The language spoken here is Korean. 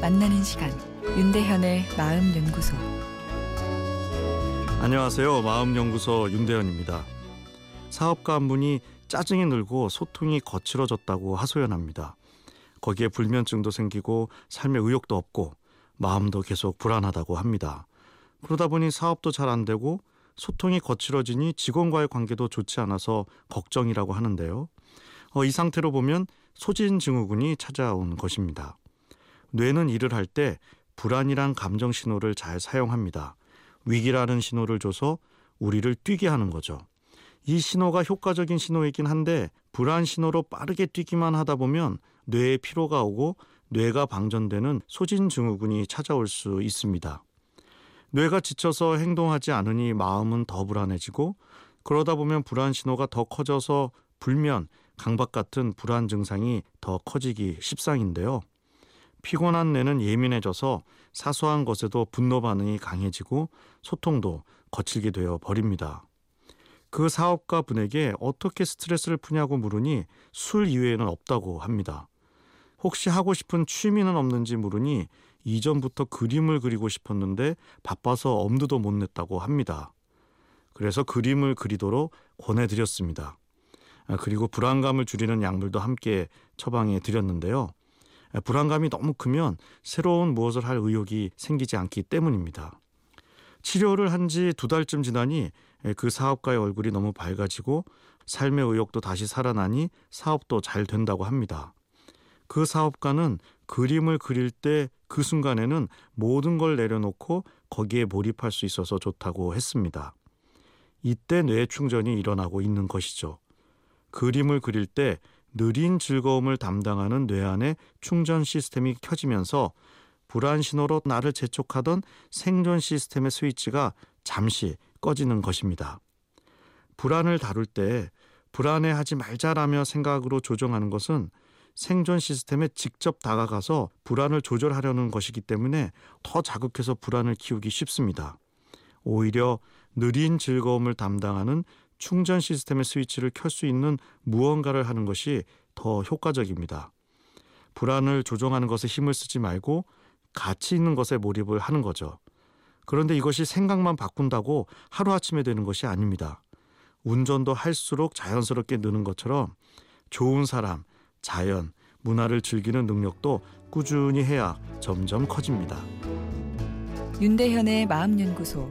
만나는 시간 윤대현의 마음 연구소 안녕하세요. 마음 연구소 윤대현입니다. 사업가 한 분이 짜증이 늘고 소통이 거칠어졌다고 하소연합니다. 거기에 불면증도 생기고 삶의 의욕도 없고 마음도 계속 불안하다고 합니다. 그러다 보니 사업도 잘 안 되고 소통이 거칠어지니 직원과의 관계도 좋지 않아서 걱정이라고 하는데요. 어, 이 상태로 보면 소진 증후군이 찾아온 것입니다. 뇌는 일을 할 때 불안이란 감정 신호를 잘 사용합니다. 위기라는 신호를 줘서 우리를 뛰게 하는 거죠. 이 신호가 효과적인 신호이긴 한데 불안 신호로 빠르게 뛰기만 하다 보면 뇌에 피로가 오고 뇌가 방전되는 소진 증후군이 찾아올 수 있습니다. 뇌가 지쳐서 행동하지 않으니 마음은 더 불안해지고 그러다 보면 불안 신호가 더 커져서 불면, 강박 같은 불안 증상이 더 커지기 십상인데요. 피곤한 뇌는 예민해져서 사소한 것에도 분노 반응이 강해지고 소통도 거칠게 되어 버립니다. 그 사업가 분에게 어떻게 스트레스를 푸냐고 물으니 술 이외에는 없다고 합니다. 혹시 하고 싶은 취미는 없는지 물으니 이전부터 그림을 그리고 싶었는데 바빠서 엄두도 못 냈다고 합니다. 그래서 그림을 그리도록 권해드렸습니다. 아, 그리고 불안감을 줄이는 약물도 함께 처방해 드렸는데요. 아, 불안감이 너무 크면 새로운 무엇을 할 의욕이 생기지 않기 때문입니다. 치료를 한 지 두 달쯤 지나니 그 사업가의 얼굴이 너무 밝아지고 삶의 의욕도 다시 살아나니 사업도 잘 된다고 합니다. 그 사업가는 그림을 그릴 때 그 순간에는 모든 걸 내려놓고 거기에 몰입할 수 있어서 좋다고 했습니다. 이때 뇌 충전이 일어나고 있는 것이죠. 그림을 그릴 때 느린 즐거움을 담당하는 뇌 안에 충전 시스템이 켜지면서 불안 신호로 나를 재촉하던 생존 시스템의 스위치가 잠시 꺼지는 것입니다. 불안을 다룰 때 불안해하지 말자라며 생각으로 조정하는 것은 생존 시스템에 직접 다가가서 불안을 조절하려는 것이기 때문에 더 자극해서 불안을 키우기 쉽습니다. 오히려 느린 즐거움을 담당하는 충전 시스템의 스위치를 켤 수 있는 무언가를 하는 것이 더 효과적입니다. 불안을 조정하는 것에 힘을 쓰지 말고 가치 있는 것에 몰입을 하는 거죠. 그런데 이것이 생각만 바꾼다고 하루아침에 되는 것이 아닙니다. 운전도 할수록 자연스럽게 느는 것처럼 좋은 사람, 자연, 문화를 즐기는 능력도 꾸준히 해야 점점 커집니다. 윤대현의 마음연구소